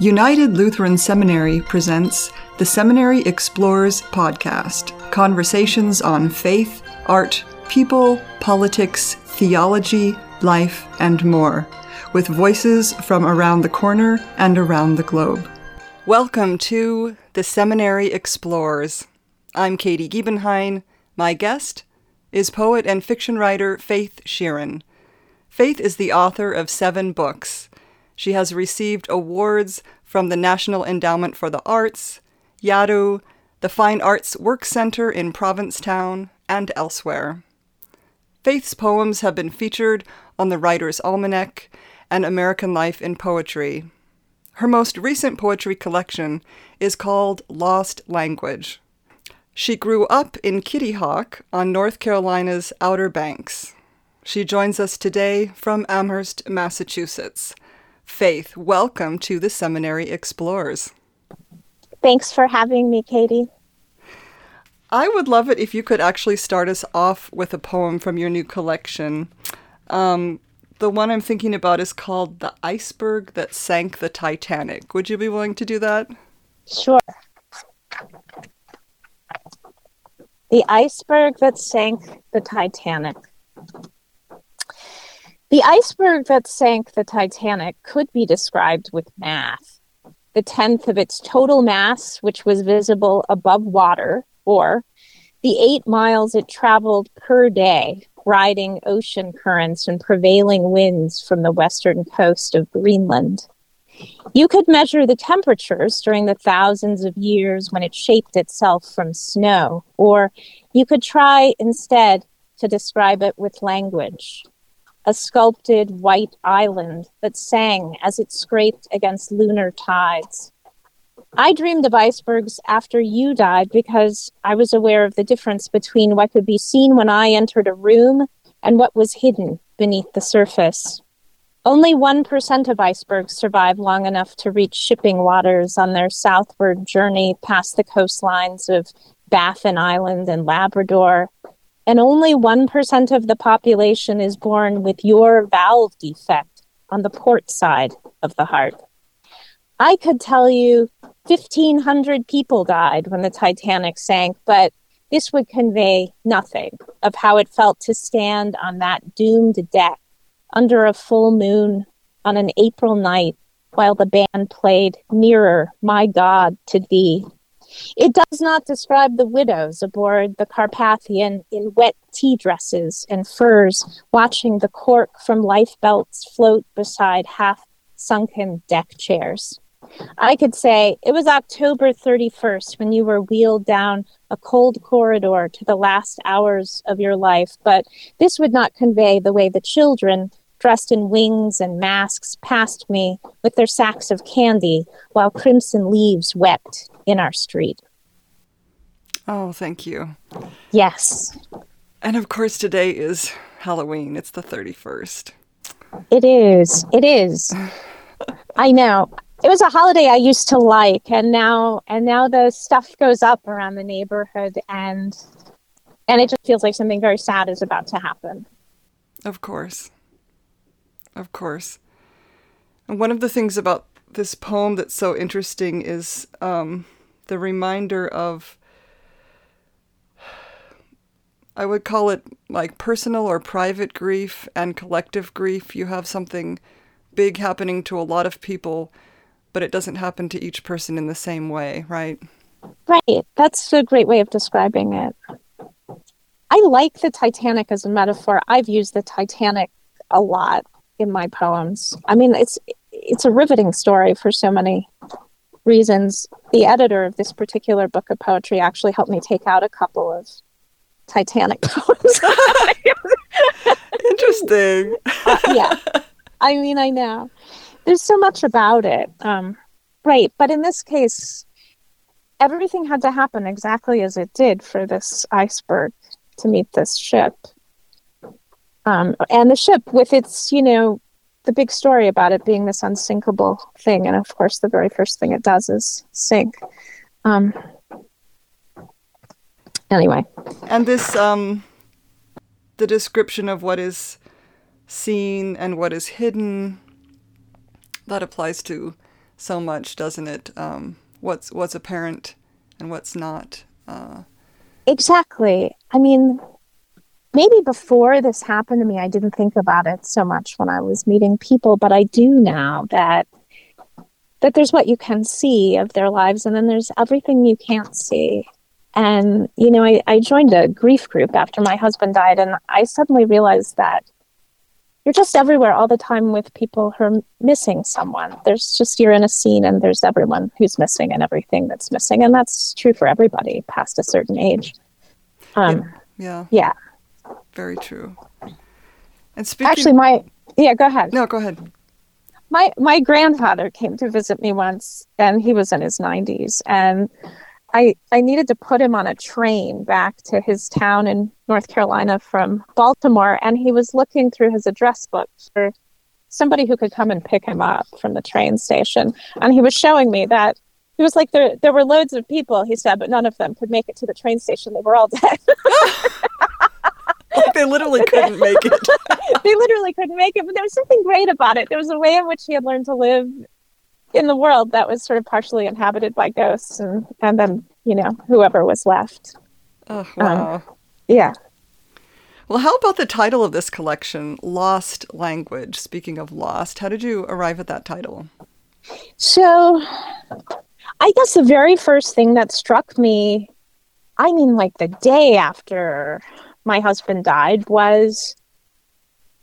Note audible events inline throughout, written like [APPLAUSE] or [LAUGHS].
United Lutheran Seminary presents the Seminary Explores podcast conversations on faith, art, people, politics, theology, life, and more, with voices from around the corner and around the globe. Welcome to the Seminary Explores. I'm Katie Giebenhein. My guest is poet and fiction writer Faith Shearin. Faith is the author of seven books. She has received awards from the National Endowment for the Arts, Yaddo, the Fine Arts Work Center in Provincetown, and elsewhere. Faith's poems have been featured on the Writer's Almanac and American Life in Poetry. Her most recent poetry collection is called Lost Language. She grew up in Kitty Hawk on North Carolina's Outer Banks. She joins us today from Amherst, Massachusetts. Faith, welcome to the Seminary Explorers. Thanks for having me, Katie. I would love it if you could actually start us off with a poem from your new collection. Um, the one I'm thinking about is called The Iceberg That Sank the Titanic. Would you be willing to do that? Sure. The iceberg that sank the Titanic. The iceberg that sank the Titanic could be described with math. The tenth of its total mass, which was visible above water, or the eight miles it traveled per day, riding ocean currents and prevailing winds from the western coast of Greenland. You could measure the temperatures during the thousands of years when it shaped itself from snow, or you could try instead to describe it with language a sculpted white island that sang as it scraped against lunar tides. I dreamed of icebergs after you died because I was aware of the difference between what could be seen when I entered a room and what was hidden beneath the surface. Only 1% of icebergs survive long enough to reach shipping waters on their southward journey past the coastlines of Baffin Island and Labrador, and only 1% of the population is born with your valve defect on the port side of the heart. I could tell you 1,500 people died when the Titanic sank, but this would convey nothing of how it felt to stand on that doomed deck under a full moon on an April night while the band played Nearer, My God, to Thee it does not describe the widows aboard the Carpathia in wet tea dresses and furs, watching the cork from life belts float beside half sunken deck chairs. I could say it was October 31st when you were wheeled down a cold corridor to the last hours of your life, but this would not convey the way the children dressed in wings and masks, passed me with their sacks of candy while crimson leaves wept in our street. Oh, thank you. Yes. And of course, today is Halloween. It's the 31st. It is. It is. I know. It was a holiday I used to like and now and now the stuff goes up around the neighborhood and and it just feels like something very sad is about to happen. Of course of course. And one of the things about this poem that's so interesting is um, the reminder of, I would call it like personal or private grief and collective grief. You have something big happening to a lot of people, but it doesn't happen to each person in the same way, right? Right. That's a great way of describing it. I like the Titanic as a metaphor. I've used the Titanic a lot in my poems. I mean, it's it's a riveting story for so many reasons. The editor of this particular book of poetry actually helped me take out a couple of Titanic [LAUGHS] poems. Interesting. uh, [LAUGHS] yeah. I mean, I know. There's so much about it. Um, right. But in this case, everything had to happen exactly as it did for this iceberg to meet this ship. Um, and the ship, with its, you know, the big story about it being this unsinkable thing, and of course, the very first thing it does is sink. Um, anyway, and this, um, the description of what is seen and what is hidden, that applies to so much, doesn't it? Um, what's what's apparent and what's not. Uh, exactly. I mean, maybe before this happened to me, I didn't think about it so much when I was meeting people, but I do now that that there's what you can see of their lives, and then there's everything you can't see. And you know, I, I joined a grief group after my husband died, and I suddenly realized that you're just everywhere all the time with people who are missing someone. There's just you're in a scene and there's everyone who's missing and everything that's missing, and that's true for everybody past a certain age. Um, yeah. Yeah. Very true. And speaking, actually, my yeah, go ahead. No, go ahead. My my grandfather came to visit me once, and he was in his 90s, and I I needed to put him on a train back to his town in North Carolina from Baltimore, and he was looking through his address book for somebody who could come and pick him up from the train station. And he was showing me that he was like, there there were loads of people, he said, but none of them could make it to the train station. They were all dead. [LAUGHS] [LAUGHS] like they literally couldn't make it. [LAUGHS] they literally couldn't make it, but there was something great about it. There was a way in which he had learned to live in the world that was sort of partially inhabited by ghosts and and then you know whoever was left. Oh wow. um, yeah. Well how about the title of this collection lost language? Speaking of lost how did you arrive at that title? So i guess the very first thing that struck me i mean like the day after my husband died was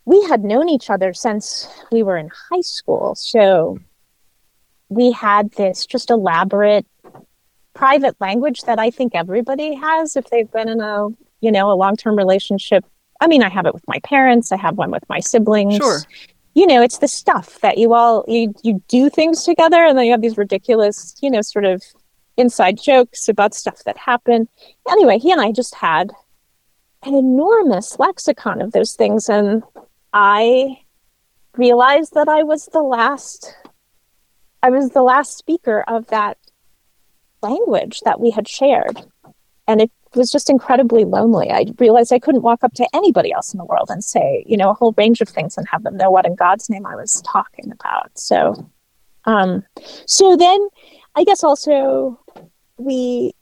we had known each other since we were in high school so we had this just elaborate private language that I think everybody has if they've been in a, you know, a long-term relationship. I mean, I have it with my parents, I have one with my siblings. Sure. You know, it's the stuff that you all you you do things together and then you have these ridiculous, you know, sort of inside jokes about stuff that happened. Anyway, he and I just had an enormous lexicon of those things and I realized that I was the last I was the last speaker of that language that we had shared. And it was just incredibly lonely. I realized I couldn't walk up to anybody else in the world and say, you know, a whole range of things and have them know what in God's name I was talking about. So, um, so then I guess also we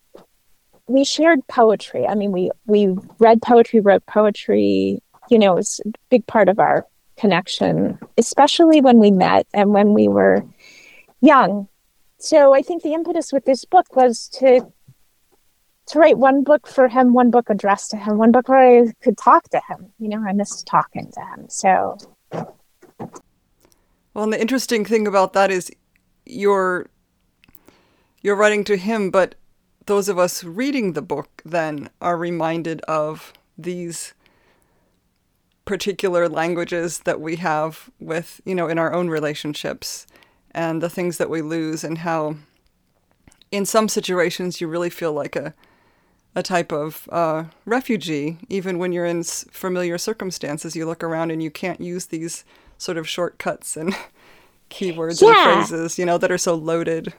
we shared poetry. I mean, we we read poetry, wrote poetry. You know, it was a big part of our connection, especially when we met and when we were young. So I think the impetus with this book was to to write one book for him, one book addressed to him, one book where I could talk to him. You know, I missed talking to him. So Well, and the interesting thing about that is you're you're writing to him, but those of us reading the book then are reminded of these particular languages that we have with, you know, in our own relationships and the things that we lose and how in some situations you really feel like a a type of uh, refugee even when you're in familiar circumstances you look around and you can't use these sort of shortcuts and [LAUGHS] keywords yeah. and phrases you know that are so loaded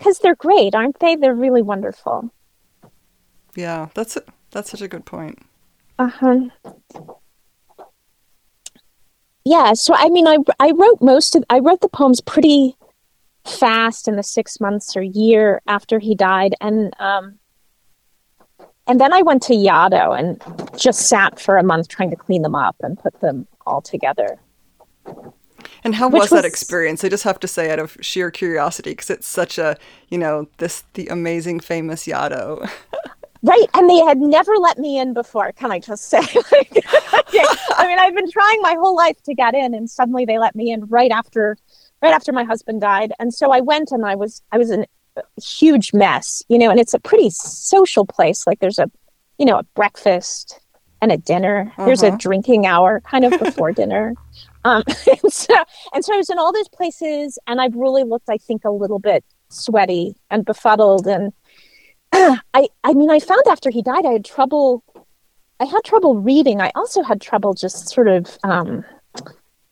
because they're great aren't they? They're really wonderful. Yeah that's a, that's such a good point. Uh-huh. Yeah so i mean i i wrote most of i wrote the poems pretty fast in the six months or year after he died and um and then i went to yaddo and just sat for a month trying to clean them up and put them all together and how was, was, that experience? I just have to say, out of sheer curiosity, because it's such a, you know, this the amazing, famous Yaddo. [LAUGHS] Right. And they had never let me in before, can I just say? [LAUGHS] like, I mean, I've been trying my whole life to get in and suddenly they let me in right after right after my husband died. And so I went and I was I was in a huge mess, you know, and it's a pretty social place. Like there's a you know, a breakfast and a dinner. Uh-huh. There's a uh-huh. drinking hour kind of before [LAUGHS] dinner. Um, [LAUGHS] and so and so I was in all those places and I've really looked, I think, a little bit sweaty and befuddled and [CLEARS THROAT] I I mean I found after he died I had trouble I had trouble reading. I also had trouble just sort of um,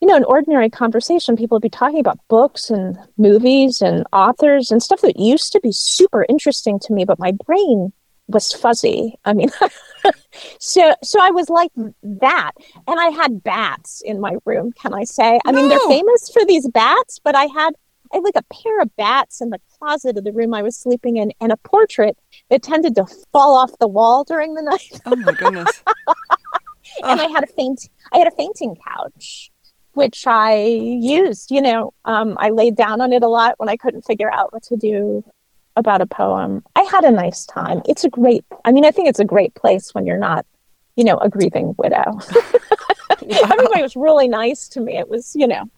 you know, in ordinary conversation, people would be talking about books and movies and authors and stuff that used to be super interesting to me, but my brain was fuzzy. I mean, [LAUGHS] so so I was like that, and I had bats in my room. Can I say? I no. mean, they're famous for these bats, but I had I had like a pair of bats in the closet of the room I was sleeping in, and a portrait that tended to fall off the wall during the [LAUGHS] night. Oh my goodness! [LAUGHS] and I had a faint, I had a fainting couch, which I used. You know, um, I laid down on it a lot when I couldn't figure out what to do about a poem. I had a nice time. It's a great. I mean, I think it's a great place when you're not, you know, a grieving widow. [LAUGHS] Everybody was really nice to me. It was, you know.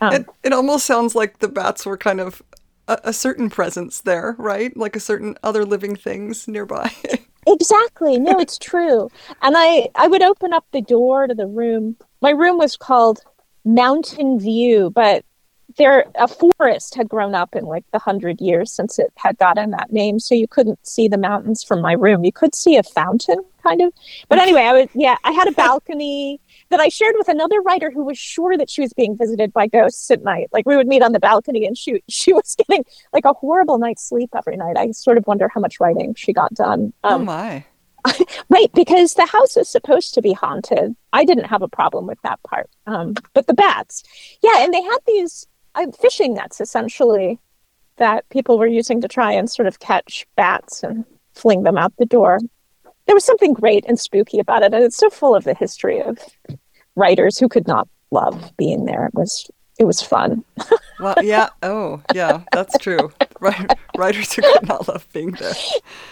Um, it, it almost sounds like the bats were kind of a, a certain presence there, right? Like a certain other living things nearby. [LAUGHS] exactly. No, it's true. And I, I would open up the door to the room. My room was called Mountain View, but there a forest had grown up in like the hundred years since it had gotten that name so you couldn't see the mountains from my room. You could see a fountain kind of. But anyway i was yeah i had a balcony that i shared with another writer who was sure that she was being visited by ghosts at night. Like we would meet on the balcony and she she was [LAUGHS] getting like a horrible night's sleep every night. I sort of wonder how much writing she got done. Um, oh my. [LAUGHS] Right because the house is supposed to be haunted. I didn't have a problem with that part um, but the bats. Yeah and they had these uh, fishing nets essentially that people were using to try and sort of catch bats and fling them out the door. There was something great and spooky about it, and it's so full of the history of writers who could not love being there. It was it was fun. well, yeah. Oh, yeah, that's true. [LAUGHS] [LAUGHS] Writers who could not love being there.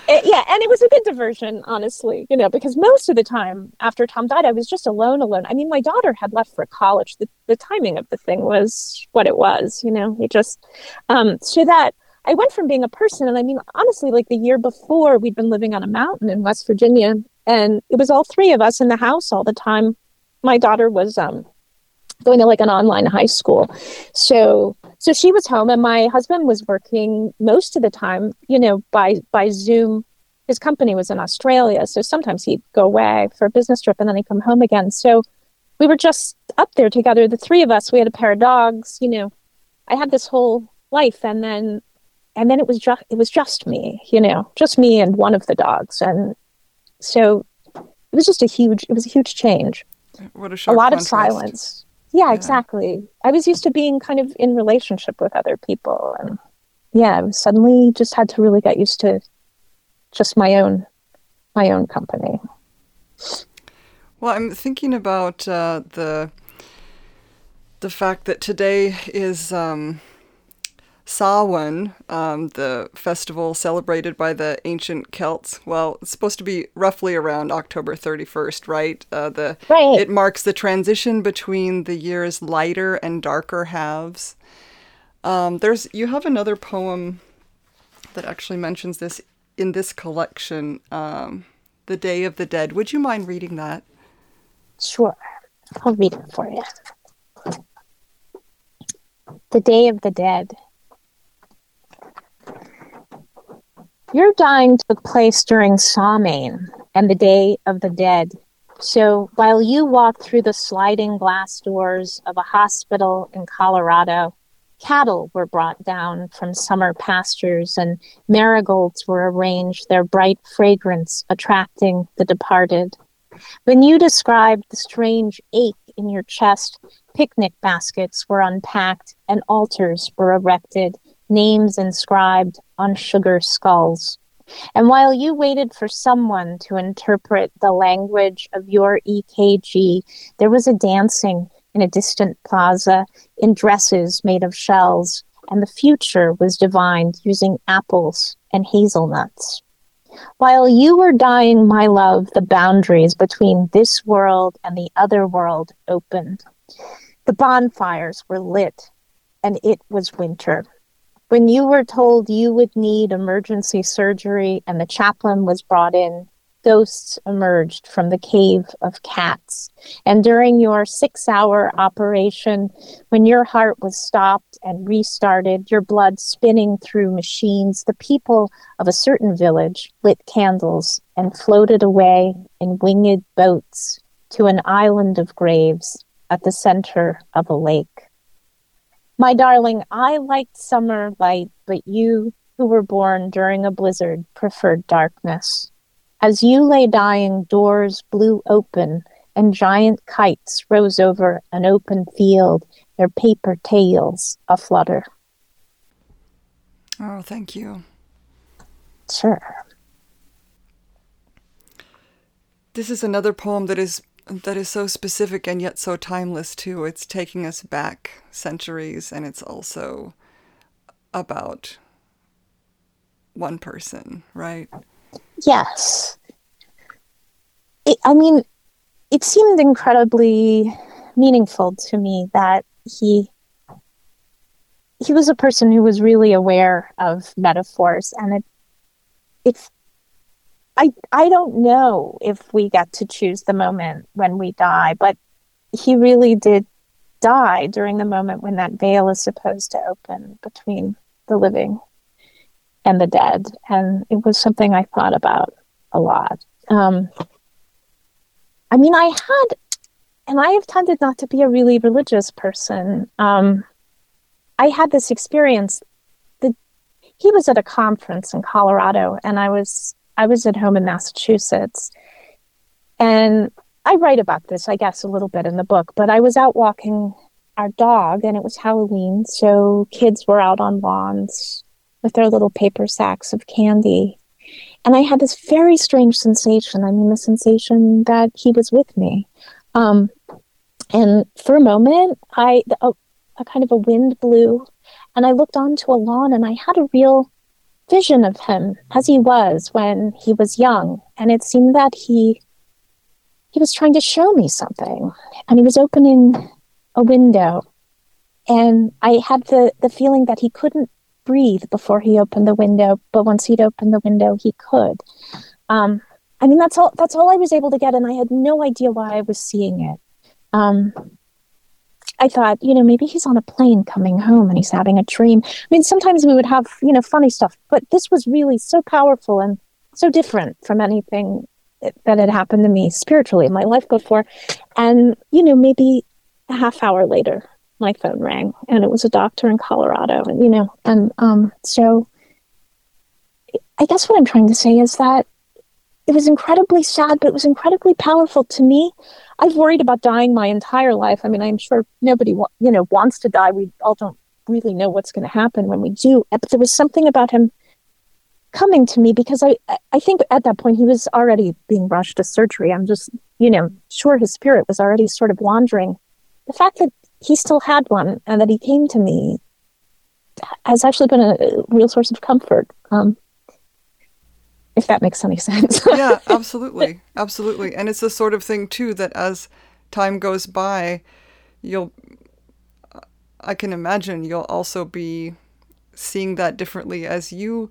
It, yeah, and it was a good diversion, honestly. You know, because most of the time after Tom died, I was just alone, alone. I mean, my daughter had left for college. The the timing of the thing was what it was. You know, it just um, so that I went from being a person, and I mean, honestly, like the year before, we'd been living on a mountain in West Virginia, and it was all three of us in the house all the time. My daughter was um, going to like an online high school. So so she was home and my husband was working most of the time, you know, by by Zoom. His company was in Australia, so sometimes he'd go away for a business trip and then he'd come home again. So we were just up there together, the three of us. We had a pair of dogs, you know. I had this whole life and then and then it was just it was just me, you know, just me and one of the dogs. And so it was just a huge it was a huge change. What a, shock. a lot contrast. of silence yeah, yeah, exactly. I was used to being kind of in relationship with other people, and yeah, suddenly just had to really get used to just my own my own company. Well, I'm thinking about uh, the the fact that today is um, Samhain, um, the festival celebrated by the ancient Celts. Well, it's supposed to be roughly around October 31st, right? Uh, the right. It marks the transition between the year's lighter and darker halves. Um, there's you have another poem that actually mentions this in this collection, um, "The Day of the Dead." Would you mind reading that? Sure, I'll read it for you. The Day of the Dead. Your dying took place during Samhain and the Day of the Dead. So while you walked through the sliding glass doors of a hospital in Colorado, cattle were brought down from summer pastures and marigolds were arranged, their bright fragrance attracting the departed. When you described the strange ache in your chest, picnic baskets were unpacked and altars were erected names inscribed on sugar skulls. And while you waited for someone to interpret the language of your EKG, there was a dancing in a distant plaza in dresses made of shells, and the future was divined using apples and hazelnuts. While you were dying, my love, the boundaries between this world and the other world opened. The bonfires were lit, and it was winter. When you were told you would need emergency surgery and the chaplain was brought in, ghosts emerged from the cave of cats. And during your six hour operation, when your heart was stopped and restarted, your blood spinning through machines, the people of a certain village lit candles and floated away in winged boats to an island of graves at the center of a lake. My darling, I liked summer light, but you, who were born during a blizzard, preferred darkness. As you lay dying, doors blew open, and giant kites rose over an open field, their paper tails aflutter. Oh, thank you. Sure. This is another poem that is that is so specific and yet so timeless too. It's taking us back centuries and it's also about one person, right? Yes. It, I mean, it seemed incredibly meaningful to me that he he was a person who was really aware of metaphors and it it's I I don't know if we get to choose the moment when we die, but he really did die during the moment when that veil is supposed to open between the living and the dead. And it was something I thought about a lot. Um, I mean, I had, and I have tended not to be a really religious person. Um, I had this experience. He was at a conference in Colorado, and I was I was at home in Massachusetts, and I write about this, I guess, a little bit in the book. But I was out walking our dog, and it was Halloween, so kids were out on lawns with their little paper sacks of candy. And I had this very strange sensation. I mean, the sensation that he was with me. Um, and for a moment, I a, a kind of a wind blew, and I looked onto a lawn, and I had a real vision of him as he was when he was young. And it seemed that he he was trying to show me something, and he was opening a window, and I had the the feeling that he couldn't breathe before he opened the window, but once he'd opened the window, he could. Um, I mean, that's all. That's all I was able to get, and I had no idea why I was seeing it. Um, I thought, you know, maybe he's on a plane coming home and he's having a dream. I mean, sometimes we would have, you know, funny stuff, but this was really so powerful and so different from anything that had happened to me spiritually in my life before. And, you know, maybe a half hour later, my phone rang and it was a doctor in Colorado and you know and um so I guess what I'm trying to say is that it was incredibly sad but it was incredibly powerful to me. I've worried about dying my entire life. I mean, I'm sure nobody wa- you know wants to die. We all don't really know what's going to happen when we do. But there was something about him coming to me because I I think at that point he was already being rushed to surgery. I'm just, you know, sure his spirit was already sort of wandering. The fact that he still had one and that he came to me has actually been a real source of comfort. Um, if that makes any sense. [LAUGHS] yeah, absolutely. Absolutely. And it's the sort of thing, too, that as time goes by, you'll, I can imagine you'll also be seeing that differently as you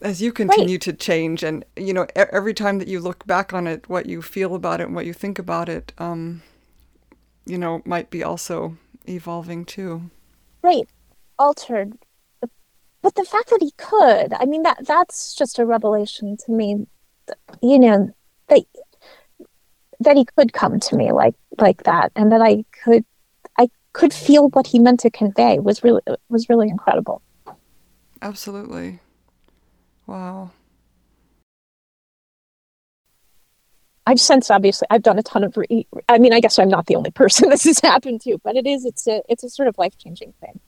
as you continue right. to change and you know every time that you look back on it what you feel about it and what you think about it um, you know, might be also evolving too. Right. Altered. But the fact that he could, I mean that that's just a revelation to me. You know, that that he could come to me like like that and that I could I could feel what he meant to convey was really was really incredible. Absolutely. Wow. I've since obviously I've done a ton of. Re- I mean, I guess I'm not the only person [LAUGHS] this has happened to, but it is. It's a it's a sort of life changing thing.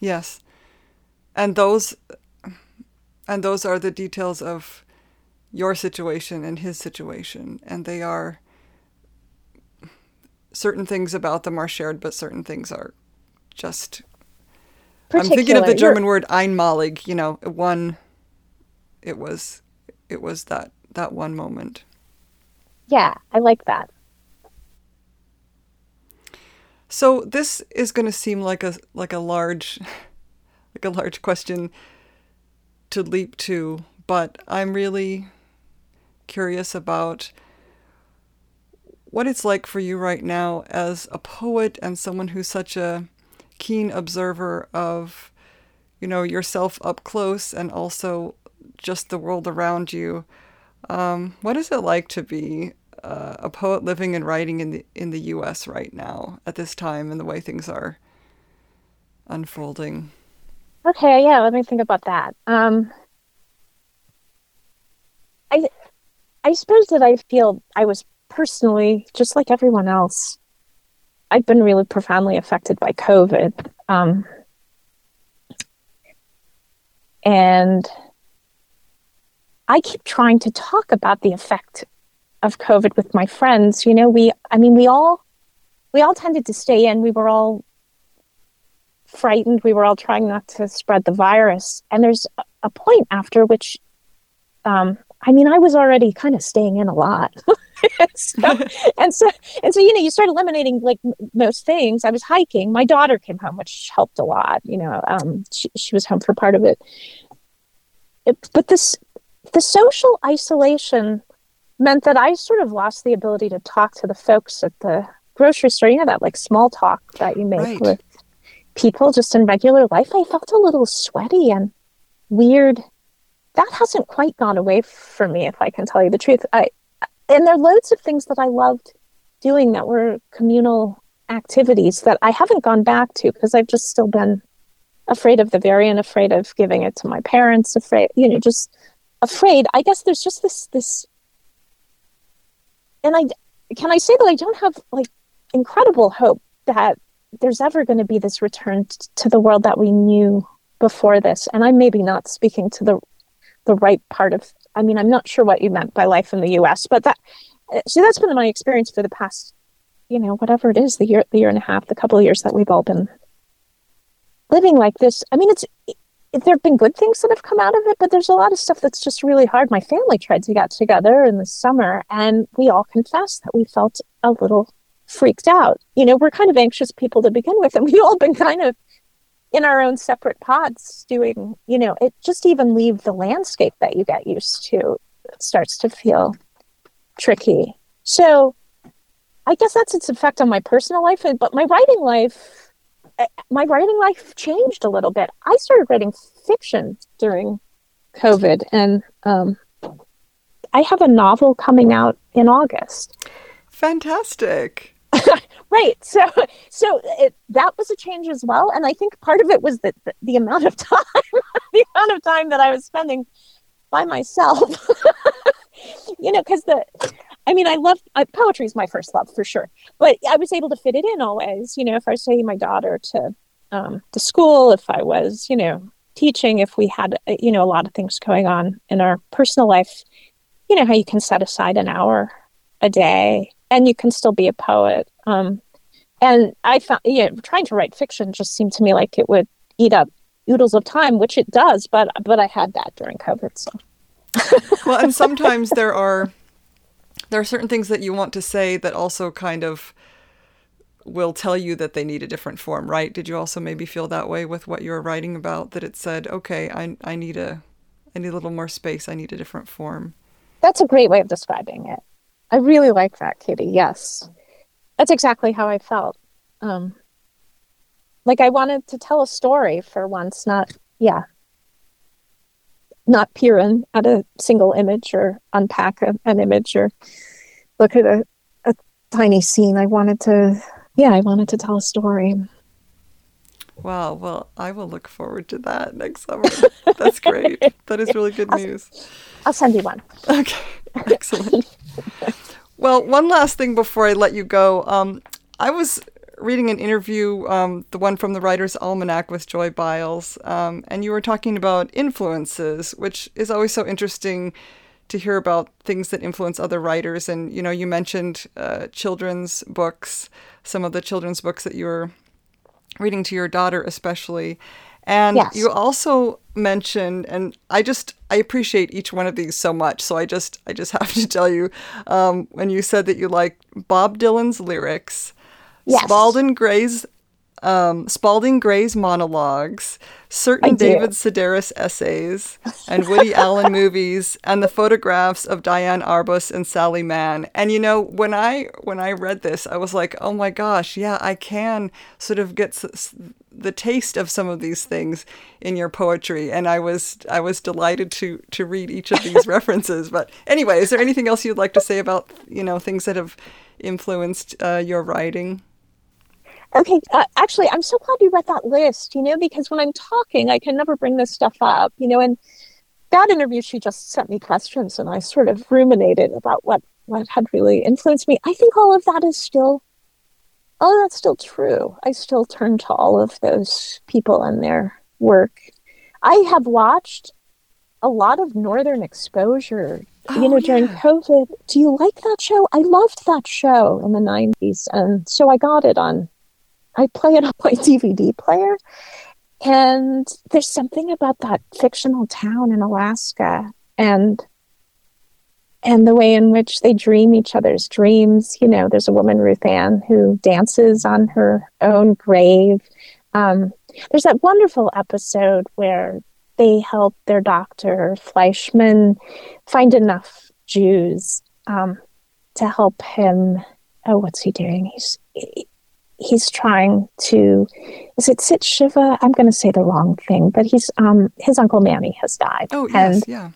Yes, and those, and those are the details of your situation and his situation, and they are. Certain things about them are shared, but certain things are just. I'm thinking of the German You're... word einmalig. You know, one. It was, it was that that one moment. Yeah, I like that. So this is going to seem like a like a large a large question to leap to, but I'm really curious about what it's like for you right now as a poet and someone who's such a keen observer of you know yourself up close and also just the world around you. Um, what is it like to be uh, a poet living and writing in the in the U.S. right now at this time and the way things are unfolding. Okay, yeah, let me think about that. Um, I I suppose that I feel I was personally just like everyone else. I've been really profoundly affected by COVID. Um, and I keep trying to talk about the effect of COVID with my friends. You know, we, I mean, we all, we all tended to stay in. We were all frightened. We were all trying not to spread the virus. And there's a point after which, um, I mean, I was already kind of staying in a lot. and, [LAUGHS] so, [LAUGHS] and so, and so, you know, you start eliminating like most things. I was hiking. My daughter came home, which helped a lot. You know, um, she, she was home for part of it. it. But this, the social isolation meant that I sort of lost the ability to talk to the folks at the grocery store. You know, that like small talk that you make right. with people just in regular life. I felt a little sweaty and weird. That hasn't quite gone away for me, if I can tell you the truth. I and there are loads of things that I loved doing that were communal activities that I haven't gone back to because I've just still been afraid of the variant, afraid of giving it to my parents, afraid, you know, just afraid. I guess there's just this this and I can I say that I don't have like incredible hope that there's ever going to be this return t- to the world that we knew before this. And I'm maybe not speaking to the the right part of. I mean, I'm not sure what you meant by life in the U.S., but that uh, so that's been my experience for the past, you know, whatever it is, the year, the year and a half, the couple of years that we've all been living like this. I mean, it's there have been good things that have come out of it, but there's a lot of stuff that's just really hard. My family tried to get together in the summer, and we all confessed that we felt a little freaked out. You know, we're kind of anxious people to begin with, and [LAUGHS] we've all been kind of in our own separate pods doing, you know, it just even leave the landscape that you get used to starts to feel tricky. So I guess that's its effect on my personal life, but my writing life uh, my writing life changed a little bit. I started writing fiction during COVID, and um, I have a novel coming out in August. Fantastic. Right. So, so it, that was a change as well, and I think part of it was that the, the amount of [LAUGHS] time, the amount of time that I was spending by myself. [LAUGHS] you know, because the I mean, I love uh, poetry is my first love for sure, but I was able to fit it in always. You know, if I was taking my daughter to um, to school, if I was, you know, teaching, if we had, uh, you know, a lot of things going on in our personal life, you know, how you can set aside an hour a day and you can still be a poet. Um, and I found, yeah, trying to write fiction just seemed to me like it would eat up oodles of time, which it does. But but I had that during COVID, so. [LAUGHS] well, and sometimes there are there are certain things that you want to say that also kind of will tell you that they need a different form, right? Did you also maybe feel that way with what you were writing about that it said, okay, I I need a I need a little more space, I need a different form. That's a great way of describing it. I really like that, Katie. Yes. That's exactly how I felt. Um like I wanted to tell a story for once, not yeah, not peer in at a single image or unpack a, an image or look at a, a tiny scene. I wanted to, yeah, I wanted to tell a story. Wow. Well, I will look forward to that next summer. That's great. [LAUGHS] that is really good I'll, news. I'll send you one. Okay. Excellent. [LAUGHS] well, one last thing before I let you go. Um, I was reading an interview, um, the one from the Writer's Almanac with Joy Biles, um, and you were talking about influences, which is always so interesting to hear about things that influence other writers. And you know, you mentioned uh, children's books, some of the children's books that you were reading to your daughter, especially. And yes. you also mentioned, and I just I appreciate each one of these so much. So I just I just [LAUGHS] have to tell you, um, when you said that you like Bob Dylan's lyrics, Yes. Spalding Gray's um, Spalding Gray's monologues, certain David Sedaris essays, and Woody [LAUGHS] Allen movies, and the photographs of Diane Arbus and Sally Mann. And you know, when I when I read this, I was like, oh my gosh, yeah, I can sort of get s- the taste of some of these things in your poetry, and I was I was delighted to to read each of these [LAUGHS] references. But anyway, is there anything else you'd like to say about you know things that have influenced uh, your writing? Okay, uh, actually, I'm so glad you read that list, you know, because when I'm talking, I can never bring this stuff up, you know, and that interview, she just sent me questions and I sort of ruminated about what, what had really influenced me. I think all of that is still, all that's still true. I still turn to all of those people and their work. I have watched a lot of Northern Exposure, oh, you know, during. COVID. Do you like that show? I loved that show in the 90s. And so I got it on, I play it on my DVD player. And there's something about that fictional town in Alaska and and the way in which they dream each other's dreams. You know, there's a woman, Ruth Ann, who dances on her own grave. Um, there's that wonderful episode where they help their doctor, Fleischman, find enough Jews um, to help him. Oh, what's he doing? He's he's trying to. Is it sit shiva? I'm going to say the wrong thing, but he's um his uncle Manny has died. Oh yes, and, yeah.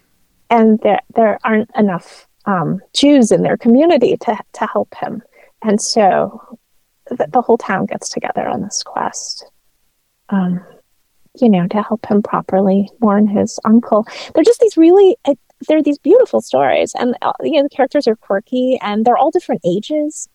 And there there aren't enough um, Jews in their community to to help him, and so the, the whole town gets together on this quest um, you know, to help him properly mourn his uncle. They're just these really, they're these beautiful stories, and uh, you know, the characters are quirky, and they're all different ages,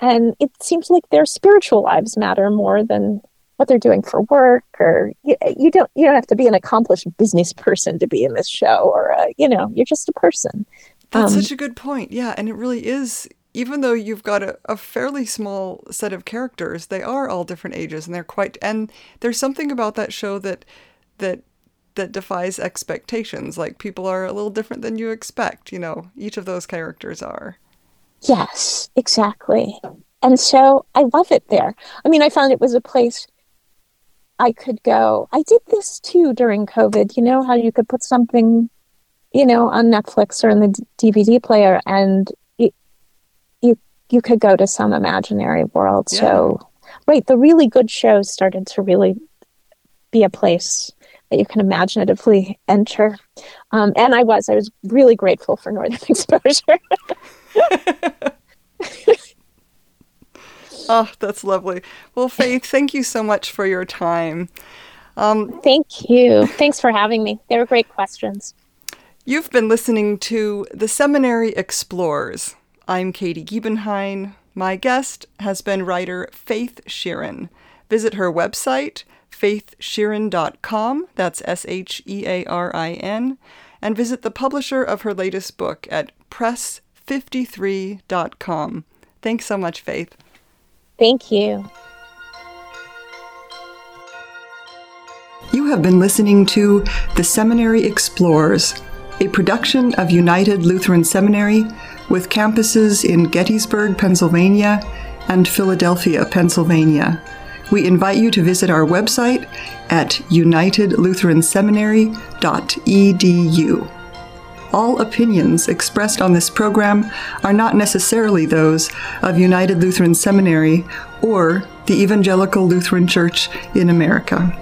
and it seems like their spiritual lives matter more than what they're doing for work or you, you don't you don't have to be an accomplished business person to be in this show or uh, you know you're just a person that's um, such a good point yeah and it really is even though you've got a, a, fairly small set of characters, they are all different ages and they're quite and there's something about that show that that that defies expectations. Like people are a little different than you expect, you know, each of those characters are. Yes, exactly. And so I love it there. I mean, I found it was a place I could go. I did this too during COVID. You know how you could put something, you know, on Netflix or in the DVD player and you could go to some imaginary world. Yeah. So, right, the really good shows started to really be a place that you can imaginatively enter. Um, and I was, I was really grateful for Northern [LAUGHS] Exposure. [LAUGHS] oh, that's lovely. Well, Faith, thank you so much for your time. Um, thank you. Thanks for having me. They were great questions. You've been listening to The Seminary Explores. I'm Katie Giebenhein. My guest has been writer Faith Shearin. Visit her website, faithshearin.com, that's S H E A R I N, and visit the publisher of her latest book at press53.com. Thanks so much, Faith. Thank you. You have been listening to The Seminary Explores, a production of United Lutheran Seminary with campuses in Gettysburg, Pennsylvania, and Philadelphia, Pennsylvania. We invite you to visit our website at unitedlutheranseminary.edu. All opinions expressed on this program are not necessarily those of United Lutheran Seminary or the Evangelical Lutheran Church in America.